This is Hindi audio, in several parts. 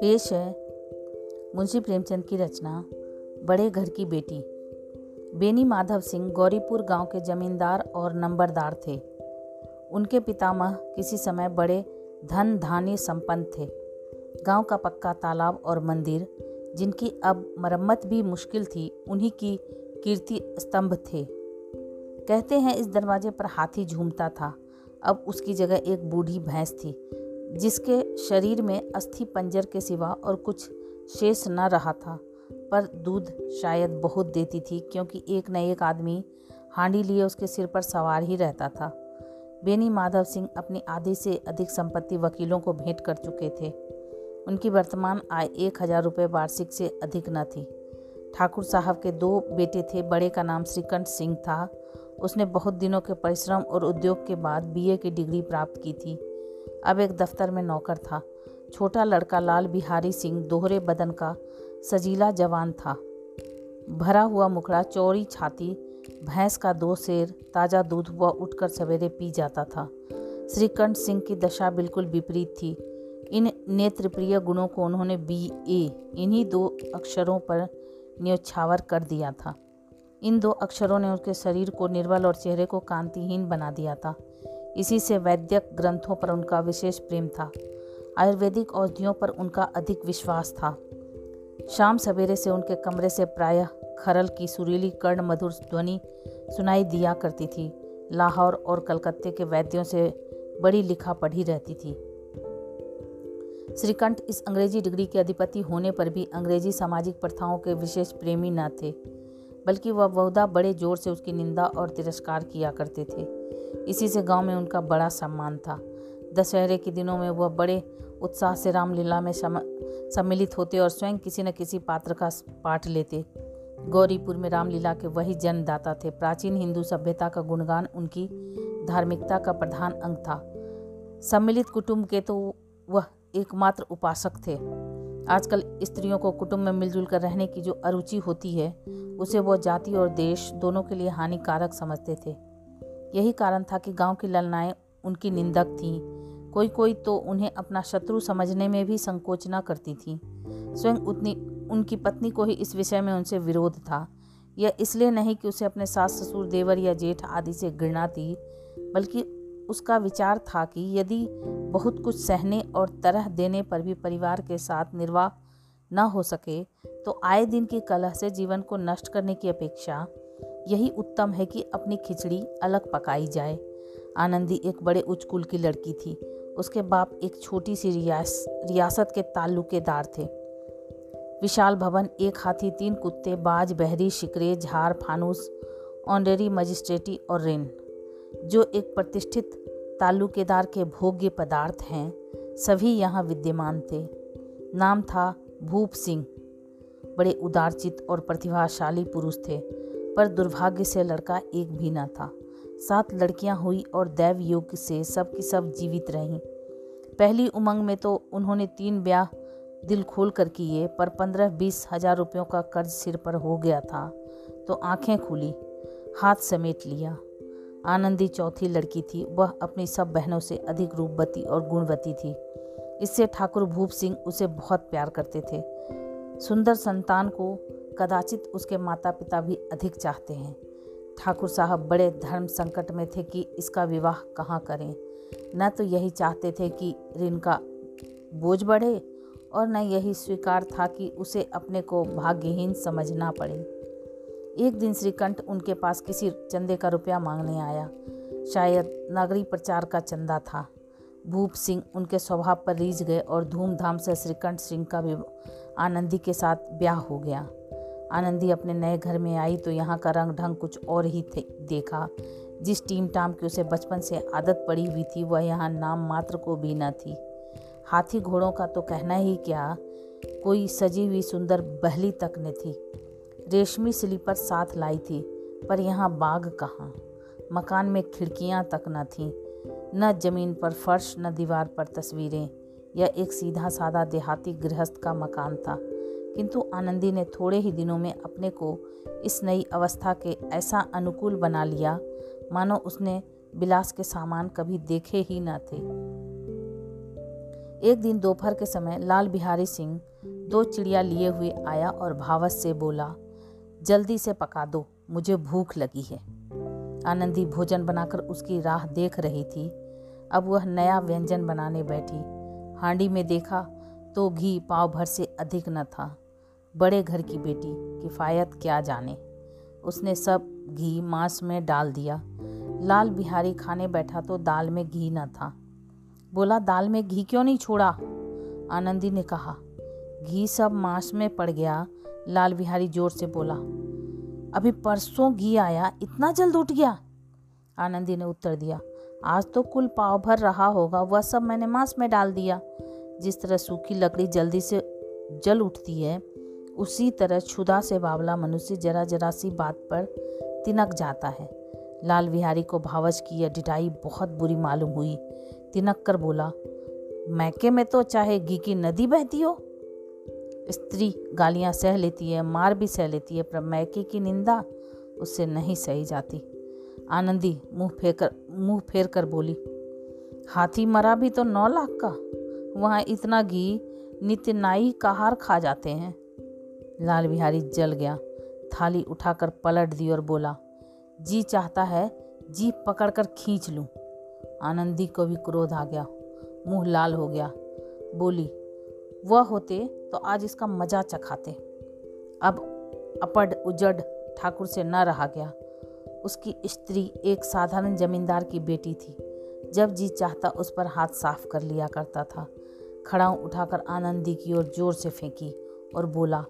पेश है मुंशी प्रेमचंद की रचना, बड़े घर की बेटी। बेनी माधव सिंह गौरीपुर गाँव के जमींदार और नंबरदार थे। उनके पितामह किसी समय बड़े धन धान्य संपन्न थे। गाँव का पक्का तालाब और मंदिर, जिनकी अब मरम्मत भी मुश्किल थी, उन्हीं की कीर्ति स्तंभ थे। कहते हैं इस दरवाजे पर हाथी झूमता था। अब उसकी जगह एक बूढ़ी भैंस थी, जिसके शरीर में अस्थि पंजर के सिवा और कुछ शेष न रहा था, पर दूध शायद बहुत देती थी, क्योंकि एक न एक आदमी हांडी लिए उसके सिर पर सवार ही रहता था। बेनी माधव सिंह अपनी आधी से अधिक संपत्ति वकीलों को भेंट कर चुके थे। उनकी वर्तमान आय एक हज़ार रुपये वार्षिक से अधिक न थी। ठाकुर साहब के दो बेटे थे, बड़े का नाम श्रीकंठ सिंह था उसने बहुत दिनों के परिश्रम और उद्योग के बाद बीए की डिग्री प्राप्त की थी। अब एक दफ्तर में नौकर था। छोटा लड़का लाल बिहारी सिंह दोहरे बदन का सजीला जवान था। भरा हुआ मुखड़ा, चौड़ी छाती, भैंस का दो शेर, ताज़ा दूध हुआ उठकर सवेरे पी जाता था। श्रीकंठ सिंह की दशा बिल्कुल विपरीत थी। इन नेत्रप्रिय गुणों को उन्होंने बी ए इन्हीं दो अक्षरों पर न्योछावर कर दिया था। इन दो अक्षरों ने उसके शरीर को निर्बल और चेहरे को कांतिहीन बना दिया था। इसी से वैद्यक ग्रंथों पर उनका विशेष प्रेम था। आयुर्वेदिक औषधियों पर उनका अधिक विश्वास था। शाम सवेरे से उनके कमरे से प्रायः खरल की सुरीली कर्ण मधुर ध्वनि सुनाई दिया करती थी। लाहौर और कलकत्ते के वैद्यों से बड़ी लिखा पढ़ी रहती थी। श्रीकंठ इस अंग्रेज़ी डिग्री के अधिपति होने पर भी अंग्रेज़ी सामाजिक प्रथाओं के विशेष प्रेमी न थे। बल्कि वह बहुधा बड़े ज़ोर से उसकी निंदा और तिरस्कार किया करते थे। इसी से गाँव में उनका बड़ा सम्मान था। दशहरे के दिनों में वह बड़े उत्साह से रामलीला में सम्मिलित होते और स्वयं किसी न किसी पात्र का पाठ लेते। गौरीपुर में रामलीला के वही जन्मदाता थे। प्राचीन हिंदू सभ्यता का गुणगान उनकी धार्मिकता का प्रधान अंग था। सम्मिलित कुटुंब के तो वह एकमात्र उपासक थे। आजकल स्त्रियों को कुटुंब में मिलजुल कर रहने की जो अरुचि होती है, उसे वो जाति और देश दोनों के लिए हानिकारक समझते थे। यही कारण था कि गाँव की ललनाएँ उनकी निंदक थीं। कोई कोई तो उन्हें अपना शत्रु समझने में भी संकोच न करती थी। स्वयं उतनी, उनकी पत्नी को ही इस विषय में उनसे विरोध था। यह इसलिए नहीं कि उसे अपने सास ससुर देवर या जेठ आदि से घृणा थी, बल्कि उसका विचार था कि यदि बहुत कुछ सहने और तरह देने पर भी परिवार के साथ निर्वाह न हो सके तो आए दिन की कलह से जीवन को नष्ट करने की अपेक्षा यही उत्तम है कि अपनी खिचड़ी अलग पकाई जाए। आनंदी एक बड़े उच्च कुल की लड़की थी। उसके बाप एक छोटी सी रियास, रियासत के ताल्लुकेदार थे। विशाल भवन, एक हाथी, तीन कुत्ते, बाज, बहरी, शिकरे, झार, फानूस, ऑनरेरी, मजिस्ट्रेटी और रेन। जो एक प्रतिष्ठित ताल्लुकेदार के भोग्य पदार्थ हैं, सभी यहाँ विद्यमान थे। नाम था भूप सिंह। बड़े उदारचित और प्रतिभाशाली पुरुष थे, पर दुर्भाग्य से लड़का एक भी न था। सात लड़कियाँ हुई और दैव योग से सब की सब जीवित रहीं। पहली उमंग में तो उन्होंने तीन ब्याह दिल खोल कर किए, पर पंद्रह बीस हज़ार रुपयों का कर्ज सिर पर हो गया था तो आँखें खुली, हाथ समेट लिया। आनंदी चौथी लड़की थी। वह अपनी सब बहनों से अधिक रूपवती और गुणवती थी। इससे ठाकुर भूप सिंह उसे बहुत प्यार करते थे। सुंदर संतान को कदाचित उसके माता पिता भी अधिक चाहते हैं। ठाकुर साहब बड़े धर्म संकट में थे कि इसका विवाह कहाँ करें। न तो यही चाहते थे कि ऋण का बोझ बढ़े और न यही स्वीकार था कि उसे अपने को भाग्यहीन समझना पड़े। एक दिन श्रीकंठ उनके पास किसी चंदे का रुपया मांगने आया। शायद नागरी प्रचार का चंदा था। भूप सिंह उनके स्वभाव पर रीझ गए और धूमधाम से श्रीकंठ सिंह का भी आनंदी के साथ ब्याह हो गया। आनंदी अपने नए घर में आई तो यहाँ का रंग ढंग कुछ और ही थे, देखा। जिस टीम टाम की उसे बचपन से आदत पड़ी हुई थी, वह यहाँ नाम मात्र को भी न थी। हाथी घोड़ों का तो कहना ही क्या, कोई सजी हुई सुंदर बहली तक न थी। रेशमी स्लीपर साथ लाई थी, पर यहाँ बाग कहाँ? मकान में खिड़कियाँ तक न थीं। न ज़मीन पर फर्श, न दीवार पर तस्वीरें। यह एक सीधा साधा देहाती गृहस्थ का मकान था। किंतु आनंदी ने थोड़े ही दिनों में अपने को इस नई अवस्था के ऐसा अनुकूल बना लिया। मानो उसने बिलास के सामान कभी देखे ही न थे। एक दिन दोपहर के समय लाल बिहारी सिंह दो चिड़िया लिए हुए आया और भावस से बोला जल्दी से पका दो, मुझे भूख लगी है। आनंदी भोजन बनाकर उसकी राह देख रही थी। अब वह नया व्यंजन बनाने बैठी। हांडी में देखा तो घी पाव भर से अधिक न था। बड़े घर की बेटी, किफ़ायत क्या जाने। उसने सब घी मांस में डाल दिया। लाल बिहारी खाने बैठा तो दाल में घी न था। बोला, दाल में घी क्यों नहीं छोड़ा? आनंदी ने कहा, घी सब मांस में पड़ गया लाल बिहारी ज़ोर से बोला, अभी परसों घी आया, इतना जल्द उठ गया? आनंदी ने उत्तर दिया, आज तो कुल पाव भर रहा होगा, वह सब मैंने मांस में डाल दिया। जिस तरह सूखी लकड़ी जल्दी से जल उठती है, उसी तरह क्षुदा से बावला मनुष्य जरा जरा सी बात पर तिनक जाता है। लाल बिहारी को भावच की यह डिटाई बहुत बुरी मालूम हुई। तिनक कर बोला, मैके में तो चाहे घी की नदी बहती हो स्त्री गालियाँ सह लेती है, मार भी सह लेती है, पर मैके की निंदा उससे नहीं सही जाती। आनंदी मुँह फेर कर मुँह फेर कर बोली, हाथी मरा भी तो नौ लाख का। वहाँ इतना घी नित्य नाई कहार खा जाते हैं। लाल बिहारी जल गया, थाली उठाकर पलट दी और बोला, जी चाहता है, जी पकड़कर खींच लूँ। आनंदी को भी क्रोध आ गया, मुँह लाल हो गया, बोली वह होते तो आज इसका मज़ा चखाते। अब अपड उजड़ ठाकुर से न रहा गया। उसकी स्त्री एक साधारण जमींदार की बेटी थी। जब जी चाहता उस पर हाथ साफ़ कर लिया करता था खड़ाऊ उठाकर आनंदी की ओर ज़ोर से फेंकी और बोला,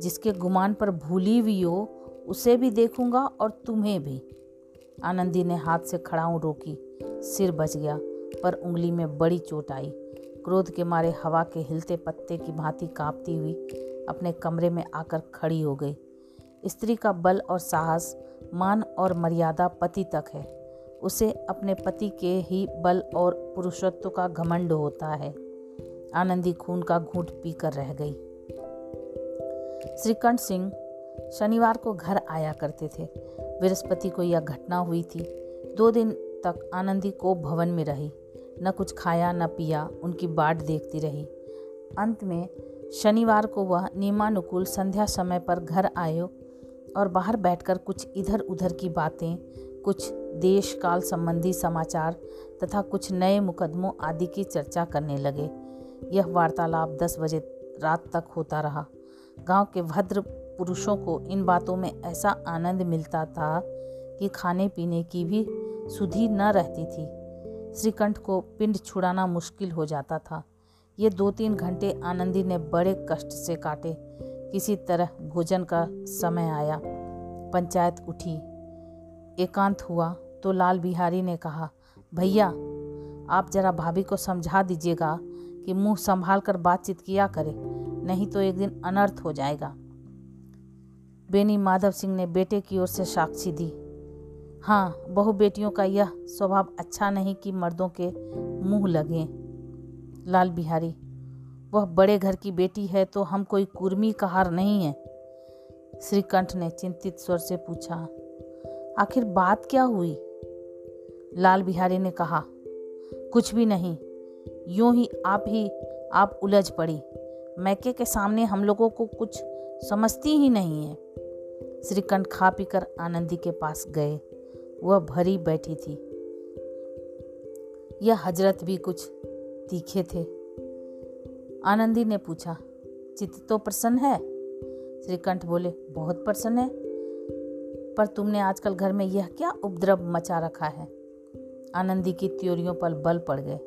जिसके गुमान पर भूली हुई हो, उसे भी देखूँगा और तुम्हें भी। आनंदी ने हाथ से खड़ाऊ रोकी, सिर बच गया, पर उंगली में बड़ी चोट आई। क्रोध के मारे हवा के हिलते पत्ते की भांति कांपती हुई अपने कमरे में आकर खड़ी हो गई। स्त्री का बल और साहस, मान और मर्यादा पति तक है। उसे अपने पति के ही बल और पुरुषत्व का घमंड होता है। आनंदी खून का घूंट पीकर रह गई। श्रीकंठ सिंह शनिवार को घर आया करते थे। बृहस्पति को यह घटना हुई थी। दो दिन तक आनंदी को भवन में रही। न कुछ खाया न पिया, उनकी बाट देखती रही। अंत में शनिवार को वह नियमानुकूल संध्या समय पर घर आयो और बाहर बैठकर कुछ इधर उधर की बातें, कुछ देश काल संबंधी समाचार तथा कुछ नए मुकदमों आदि की चर्चा करने लगे। यह वार्तालाप दस बजे रात तक होता रहा। गाँव के भद्र पुरुषों को इन बातों में ऐसा आनंद मिलता था कि खाने पीने की भी सुधी न रहती थी। श्रीकंठ को पिंड छुड़ाना मुश्किल हो जाता था। ये दो तीन घंटे आनंदी ने बड़े कष्ट से काटे। किसी तरह भोजन का समय आया। पंचायत उठी। एकांत हुआ तो लाल बिहारी ने कहा, भैया, आप जरा भाभी को समझा दीजिएगा कि मुँह संभाल कर बातचीत किया करे, नहीं तो एक दिन अनर्थ हो जाएगा। बेनी माधव सिंह ने बेटे की ओर से साक्षी दी। हाँ बहु बेटियों का यह स्वभाव अच्छा नहीं कि मर्दों के मुँह लगे। लाल बिहारी, वह बड़े घर की बेटी है तो हम कोई कुर्मी का हार नहीं है। श्रीकंठ ने चिंतित स्वर से पूछा, आखिर बात क्या हुई? लाल बिहारी ने कहा, कुछ भी नहीं, यूँ ही आप ही, आप उलझ पड़ी। मैके के सामने हम लोगों को कुछ समझती ही नहीं है। श्रीकंठ खा पीकर आनंदी के पास गए। वह भरी बैठी थी। यह हज़रत भी कुछ तीखे थे। आनंदी ने पूछा, चित्त तो प्रसन्न है? श्रीकंठ बोले, बहुत प्रसन्न है। पर तुमने आजकल घर में यह क्या उपद्रव मचा रखा है? आनंदी की त्योरियों पर बल पड़ गए।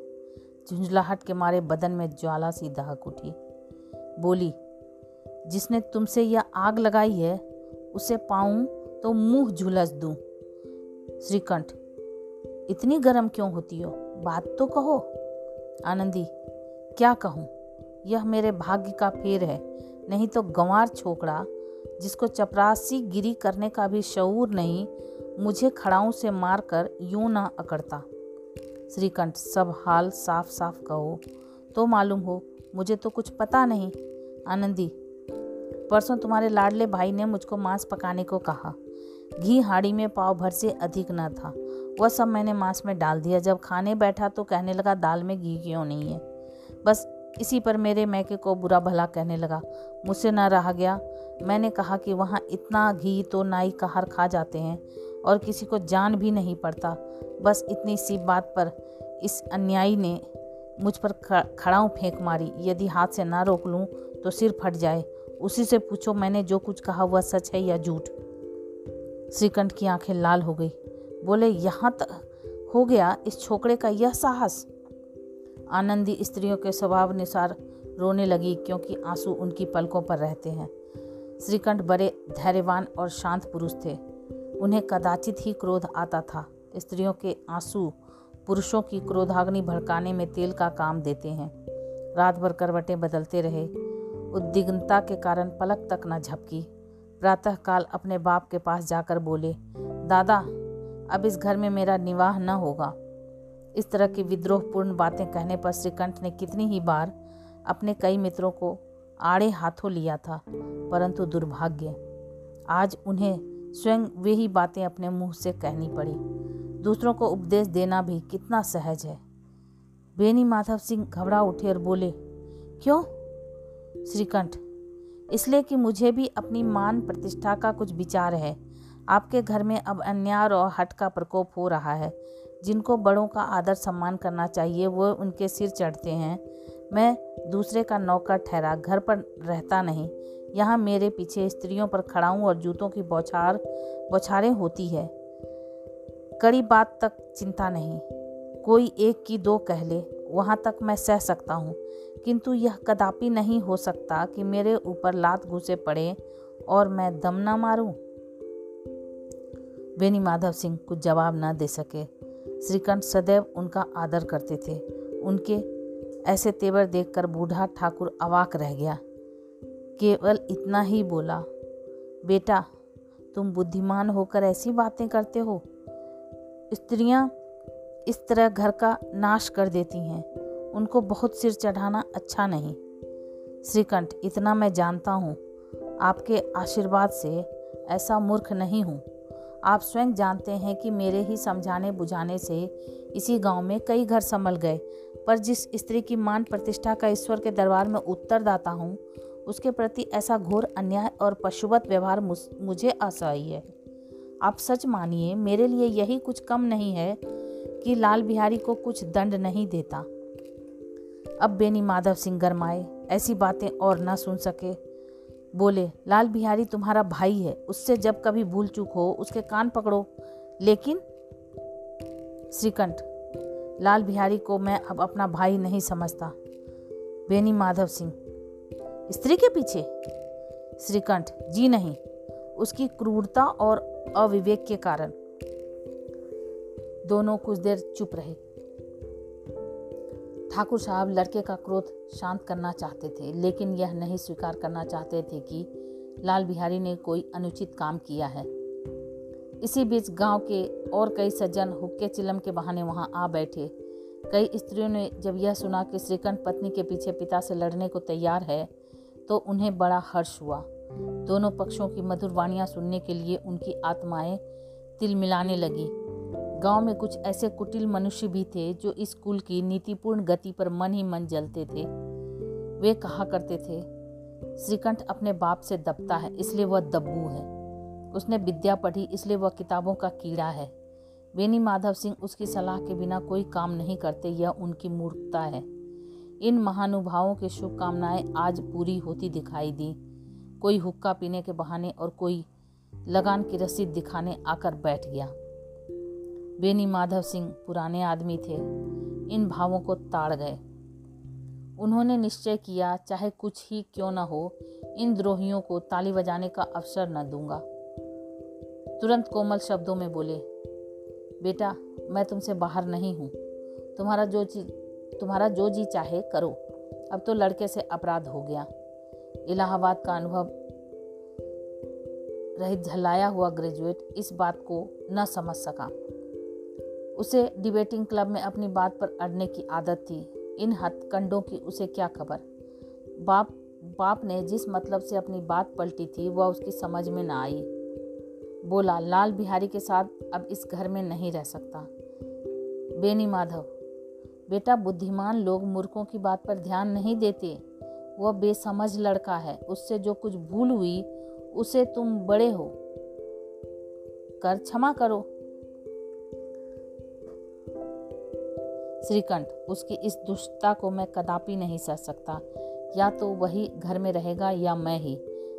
झुंझलाहट के मारे बदन में ज्वाला सी दहक उठी। बोली, जिसने तुमसे यह आग लगाई है, उसे पाऊँ तो मुँह झुलस दूँ। श्रीकंठ, इतनी गर्म क्यों होती हो? बात तो कहो। आनंदी, क्या कहूँ? यह मेरे भाग्य का फेर है। नहीं तो गंवार छोकड़ा जिसको चपरासी गिरी करने का भी शऊर नहीं, मुझे खड़ाऊ से मारकर यूँ ना अकड़ता। श्रीकंठ, सब हाल साफ़ साफ़ कहो। तो मालूम हो, मुझे तो कुछ पता नहीं। आनंदी, परसों तुम्हारे लाडले भाई ने मुझको मांस पकाने को कहा। घी हाड़ी में पाव भर से अधिक न था। वह सब मैंने मांस में डाल दिया। जब खाने बैठा तो कहने लगा, दाल में घी क्यों नहीं है? बस इसी पर मेरे मैके को बुरा भला कहने लगा। मुझसे न रहा गया। मैंने कहा कि वहाँ इतना घी तो नाई कहार खा जाते हैं और किसी को जान भी नहीं पड़ता। बस इतनी सी बात पर इस अन्यायी ने मुझ पर खड़ाऊँ फेंक मारी। यदि हाथ से ना रोक लूँ तो सिर फट जाए। उसी से पूछो, मैंने जो कुछ कहा वह सच है या झूठ? श्रीकंठ की आँखें लाल हो गई। बोले, यहाँ तक हो गया इस छोकरे का यह साहस? आनंदी स्त्रियों के स्वभाव अनुसार रोने लगी क्योंकि आँसू उनकी पलकों पर रहते हैं। श्रीकंठ बड़े धैर्यवान और शांत पुरुष थे। उन्हें कदाचित ही क्रोध आता था। स्त्रियों के आँसू पुरुषों की क्रोधाग्नि भड़काने में तेल का काम देते हैं। रात भर करवटें बदलते रहे। उद्विग्नता के कारण पलक तक न झपकी। प्रातःकाल अपने बाप के पास जाकर बोले, दादा, अब इस घर में मेरा निवाह न होगा। इस तरह की विद्रोहपूर्ण बातें कहने पर श्रीकंठ ने कितनी ही बार अपने कई मित्रों को आड़े हाथों लिया था, परंतु दुर्भाग्य, आज उन्हें स्वयं वे ही बातें अपने मुँह से कहनी पड़ी। दूसरों को उपदेश देना भी कितना सहज है। बेनी माधव सिंह घबरा उठे और बोले, क्यों? श्रीकंठ इसलिए कि मुझे भी अपनी मान प्रतिष्ठा का कुछ विचार है। आपके घर में अब अन्याय और हट का प्रकोप हो रहा है। जिनको बड़ों का आदर सम्मान करना चाहिए, वो उनके सिर चढ़ते हैं। मैं दूसरे का नौकर ठहरा, घर पर रहता नहीं। यहाँ मेरे पीछे स्त्रियों पर खड़ाऊँ और जूतों की बौछार, बौछारें होती है। कड़ी बात तक चिंता नहीं। कोई एक की दो कह ले, वहाँ तक मैं सह सकता हूँ। किंतु यह कदापि नहीं हो सकता कि मेरे ऊपर लात घुसे पड़े और मैं दम ना मारूं। बेनी माधव सिंह कुछ जवाब न दे सके। श्रीकंठ सदैव उनका आदर करते थे। उनके ऐसे तेवर देखकर बूढ़ा ठाकुर अवाक रह गया। केवल इतना ही बोला, बेटा, तुम बुद्धिमान होकर ऐसी बातें करते हो? स्त्रियाँ इस तरह घर का नाश कर देती हैं। उनको बहुत सिर चढ़ाना अच्छा नहीं। श्रीकंठ, इतना मैं जानता हूँ। आपके आशीर्वाद से ऐसा मूर्ख नहीं हूँ। आप स्वयं जानते हैं कि मेरे ही समझाने बुझाने से इसी गाँव में कई घर संभल गए। पर जिस स्त्री की मान प्रतिष्ठा का ईश्वर के दरबार में उत्तरदाता हूँ, उसके प्रति ऐसा घोर अन्याय और पशुवत व्यवहार मुझे असह्य है। आप सच मानिए, मेरे लिए यही कुछ कम नहीं है कि लाल बिहारी को कुछ दंड नहीं देता। अब बेनी माधव सिंह गरमाए, ऐसी बातें और न सुन सके। बोले, लाल बिहारी तुम्हारा भाई है, उससे जब कभी भूल चूक हो, उसके कान पकड़ो। लेकिन श्रीकंठ, लाल बिहारी को मैं अब अपना भाई नहीं समझता। बेनी माधव सिंह, स्त्री के पीछे? श्रीकंठ, जी नहीं, उसकी क्रूरता और अविवेक के कारण। दोनों कुछ देर चुप रहे। ठाकुर साहब लड़के का क्रोध शांत करना चाहते थे, लेकिन यह नहीं स्वीकार करना चाहते थे कि लाल बिहारी ने कोई अनुचित काम किया है। इसी बीच गाँव के और कई सज्जन हुक्के चिलम के बहाने वहाँ आ बैठे। कई स्त्रियों ने जब यह सुना कि श्रीकंठ पत्नी के पीछे पिता से लड़ने को तैयार है तो उन्हें बड़ा हर्ष हुआ। दोनों पक्षों की मधुर वाणियाँ सुनने के लिए उनकी आत्माएँ तिल मिलाने लगी। गाँव में कुछ ऐसे कुटिल मनुष्य भी थे जो इस कुल की नीतिपूर्ण गति पर मन ही मन जलते थे। वे कहा करते थे, श्रीकंठ अपने बाप से दबता है, इसलिए वह दब्बू है। उसने विद्या पढ़ी, इसलिए वह किताबों का कीड़ा है। बेनी माधव सिंह उसकी सलाह के बिना कोई काम नहीं करते, यह उनकी मूर्खता है। इन महानुभावों की शुभकामनाएँ आज पूरी होती दिखाई दी। कोई हुक्का पीने के बहाने और कोई लगान की रसीद दिखाने आकर बैठ गया। बेनी माधव सिंह पुराने आदमी थे। इन भावों को ताड़ गए। उन्होंने निश्चय किया, चाहे कुछ ही क्यों न हो, इन द्रोहियों को ताली बजाने का अवसर न दूँगा। तुरंत कोमल शब्दों में बोले, बेटा, मैं तुमसे बाहर नहीं हूँ। तुम्हारा जो जी, तुम्हारा जो जी चाहे करो। अब तो लड़के से अपराध हो गया। इलाहाबाद का अनुभव रहित झलाया हुआ ग्रेजुएट इस बात को न समझ सका। उसे डिबेटिंग क्लब में अपनी बात पर अड़ने की आदत थी। इन हथकंडों की उसे क्या खबर? बाप बाप ने जिस मतलब से अपनी बात पलटी थी, वह उसकी समझ में ना आई। बोला, लाल बिहारी के साथ अब इस घर में नहीं रह सकता। बेनी माधव, बेटा बुद्धिमान लोग मूर्खों की बात पर ध्यान नहीं देते। वह बेसमझ लड़का है। उससे जो कुछ भूल हुई, उसे तुम बड़े हो। कर, क्षमा करो। श्रीकंठ, उसकी इस दुष्टता को मैं कदापि नहीं सह सकता। या तो वही घर में रहेगा या मैं ही।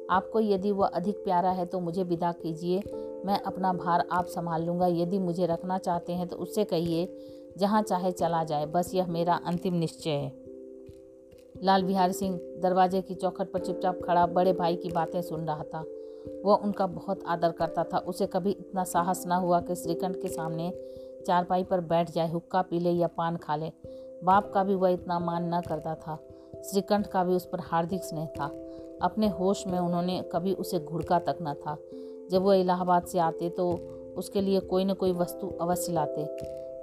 आपको यदि वह अधिक प्यारा है तो मुझे विदा कीजिए। मैं अपना भार आप संभाल लूँगा। यदि मुझे रखना चाहते हैं तो उससे कहिए, जहाँ चाहे चला जाए। बस यह मेरा अंतिम निश्चय है। लाल बिहारी सिंह दरवाजे की चौखट पर चुपचाप खड़ा बड़े भाई की बातें सुन रहा था। वह उनका बहुत आदर करता था। उसे कभी इतना साहस न हुआ कि श्रीकंठ के सामने चारपाई पर बैठ जाए, हुक्का पी ले या पान खा ले। बाप का भी वह इतना मान न करता था। श्रीकंठ का भी उस पर हार्दिक स्नेह था। अपने होश में उन्होंने कभी उसे घुड़का तक न था। जब वह इलाहाबाद से आते तो उसके लिए कोई न कोई वस्तु अवश्य लाते।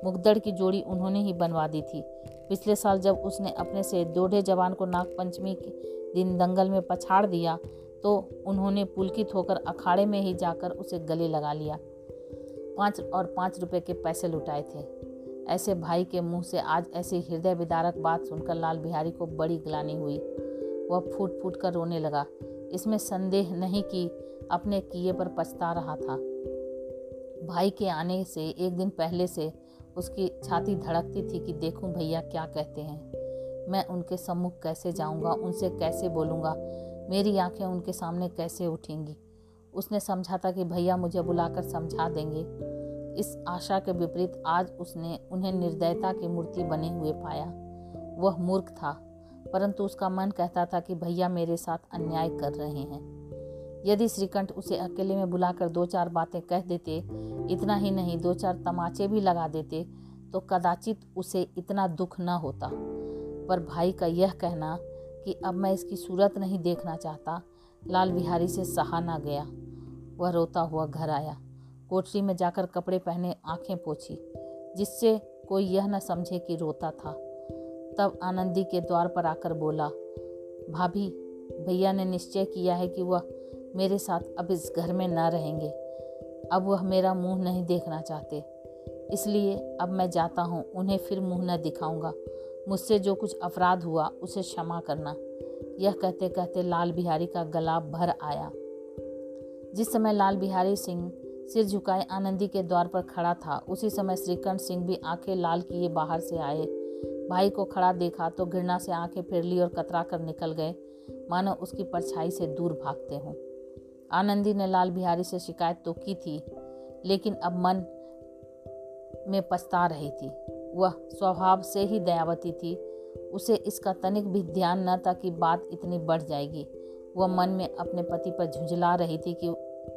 मुगदड़ की जोड़ी उन्होंने ही बनवा दी थी। पिछले साल जब उसने अपने से दोढ़े जवान को नागपंचमी के दिन दंगल में पछाड़ दिया तो उन्होंने पुलकित होकर अखाड़े में ही जाकर उसे गले लगा लिया। पाँच और पाँच रुपए के पैसे लुटाए थे। ऐसे भाई के मुँह से आज ऐसी हृदय विदारक बात सुनकर लाल बिहारी को बड़ी ग्लानी हुई। वह फूट फूट कर रोने लगा। इसमें संदेह नहीं कि अपने किए पर पछता रहा था। भाई के आने से, एक दिन पहले से उसकी छाती धड़कती थी कि देखूँ भैया क्या कहते हैं। मैं उनके सम्मुख कैसे जाऊँगा, उनसे कैसे बोलूँगा? मेरी आँखें उनके सामने कैसे उठेंगी? उसने समझा था कि भैया मुझे बुलाकर समझा देंगे। इस आशा के विपरीत आज उसने उन्हें निर्दयता की मूर्ति बने हुए पाया। वह मूर्ख था, परंतु उसका मन कहता था कि भैया मेरे साथ अन्याय कर रहे हैं। यदि श्रीकंठ उसे अकेले में बुलाकर दो चार बातें कह देते, इतना ही नहीं, दो चार तमाचे भी लगा देते तो कदाचित उसे इतना दुख न होता। पर भाई का यह कहना कि अब मैं इसकी सूरत नहीं देखना चाहता, लाल बिहारी से सहा ना गया। वह रोता हुआ घर आया। कोठरी में जाकर कपड़े पहने आँखें पोछी, जिससे कोई यह न समझे कि रोता था। तब आनंदी के द्वार पर आकर बोला, भाभी, भैया ने निश्चय किया है कि वह मेरे साथ अब इस घर में न रहेंगे। अब वह मेरा मुँह नहीं देखना चाहते। इसलिए अब मैं जाता हूँ, उन्हें फिर मुँह न दिखाऊँगा। मुझसे जो कुछ अपराध हुआ, उसे क्षमा करना। यह कहते कहते लाल बिहारी का गला भर आया। जिस समय लाल बिहारी सिंह सिर झुकाए आनंदी के द्वार पर खड़ा था, उसी समय श्रीकंठ सिंह भी आँखें लाल किए बाहर से आए। भाई को खड़ा देखा तो घृणा से आँखें फेर ली और कतरा कर निकल गए। मानो उसकी परछाई से दूर भागते हों। आनंदी ने लाल बिहारी से शिकायत तो की थी, लेकिन अब मन में पछता रही थी। वह स्वभाव से ही दयावती थी। उसे इसका तनिक भी ध्यान न था कि बात इतनी बढ़ जाएगी। वह मन में अपने पति पर झुंझला रही थी कि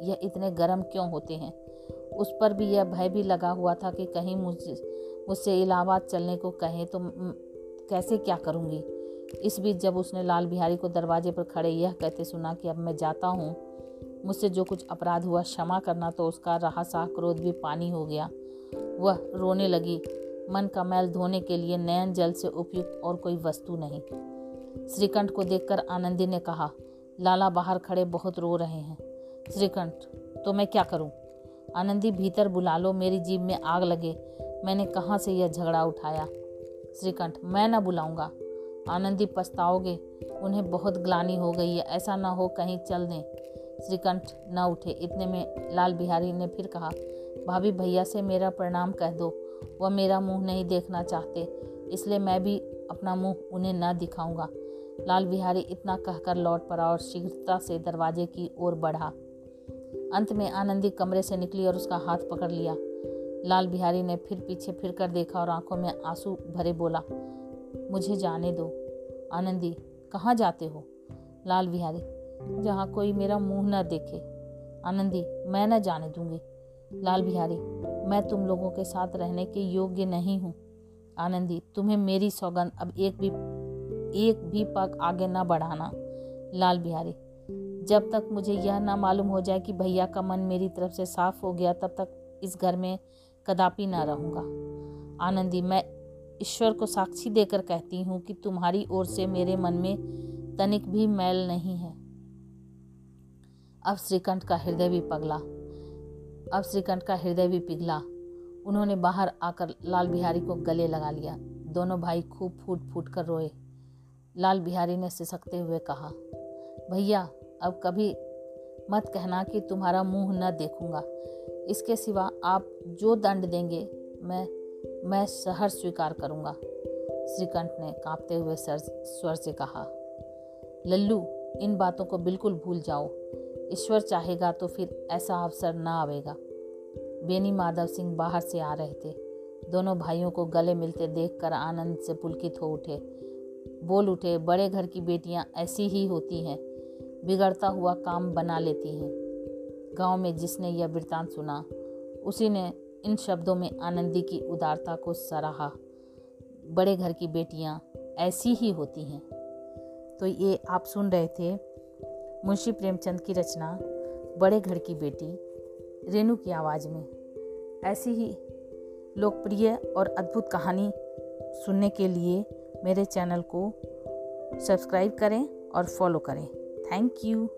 यह इतने गर्म क्यों होते हैं? उस पर भी यह भय भी लगा हुआ था कि कहीं मुझे, मुझसे इलाहाबाद चलने को कहें तो कैसे क्या करूँगी? इस बीच जब उसने लाल बिहारी को दरवाजे पर खड़े यह कहते सुना कि अब मैं जाता हूँ, मुझसे जो कुछ अपराध हुआ क्षमा करना तो उसका रहा सा क्रोध भी पानी हो गया। वह रोने लगी, मन का मैल धोने के लिए नयन जल से उपयुक्त और कोई वस्तु नहीं। श्रीकंठ को देखकर आनंदी ने कहा, लाला बाहर खड़े बहुत रो रहे हैं। श्रीकंठ तो मैं क्या करूँ? आनंदी भीतर बुला लो मेरी जीभ में आग लगे। मैंने कहाँ से यह झगड़ा उठाया? श्रीकंठ मैं न बुलाऊँगा। आनंदी पछताओगे, उन्हें बहुत ग्लानी हो गई है, ऐसा ना हो कहीं चल दें। श्रीकंठ न उठे, इतने में लाल बिहारी ने फिर कहा, भाभी भैया से मेरा प्रणाम कह दो, वह मेरा मुँह नहीं देखना चाहते, इसलिए मैं भी अपना मुँह उन्हें न दिखाऊँगा। लाल बिहारी इतना कहकर लौट पड़ा और शीघ्रता से दरवाजे की ओर बढ़ा। अंत में आनंदी कमरे से निकली और उसका हाथ पकड़ लिया। लाल बिहारी ने फिर पीछे फिर कर देखा और आँखों में आँसू भरे बोला, मुझे जाने दो। आनंदी, कहाँ जाते हो? लाल बिहारी, जहाँ कोई मेरा मुँह न देखे। आनंदी, मैं न जाने दूँगी। लाल बिहारी, मैं तुम लोगों के साथ रहने के योग्य नहीं हूँ। आनंदी, तुम्हें मेरी सौगंध अब एक भी एक भी पग आगे न बढ़ाना। लाल बिहारी जब तक मुझे यह ना मालूम हो जाए कि भैया का मन मेरी तरफ़ से साफ़ हो गया, तब तक इस घर में कदापि ना रहूँगा। आनंदी, मैं ईश्वर को साक्षी देकर कहती हूँ कि तुम्हारी ओर से मेरे मन में तनिक भी मैल नहीं है। अब श्रीकंठ का हृदय भी पगला। अब श्रीकंठ का हृदय भी पिघला। उन्होंने बाहर आकर लाल बिहारी को गले लगा लिया। दोनों भाई खूब फूट फूट कर रोए। लाल बिहारी ने सिसकते हुए कहा, भैया अब कभी मत कहना कि तुम्हारा मुँह न देखूँगा। इसके सिवा आप जो दंड देंगे, मैं मैं सहर स्वीकार करूँगा। श्रीकंठ ने कांपते हुए सर, स्वर से कहा, लल्लू, इन बातों को बिल्कुल भूल जाओ। ईश्वर चाहेगा तो फिर ऐसा अवसर न आवेगा। बेनी माधव सिंह बाहर से आ रहे थे। दोनों भाइयों को गले मिलते देखकर आनंद से पुलकित हो उठे। बोल उठे, बड़े घर की बेटियाँ ऐसी ही होती हैं। बिगड़ता हुआ काम बना लेती हैं। गाँव में जिसने यह वृतांत सुना, उसी ने इन शब्दों में आनंदी की उदारता को सराहा। बड़े घर की बेटियाँ ऐसी ही होती हैं। तो ये आप सुन रहे थे मुंशी प्रेमचंद की रचना, बड़े घर की बेटी, रेणु की आवाज़ में। ऐसी ही लोकप्रिय और अद्भुत कहानी सुनने के लिए मेरे चैनल को सब्सक्राइब करें और फॉलो करें। Thank you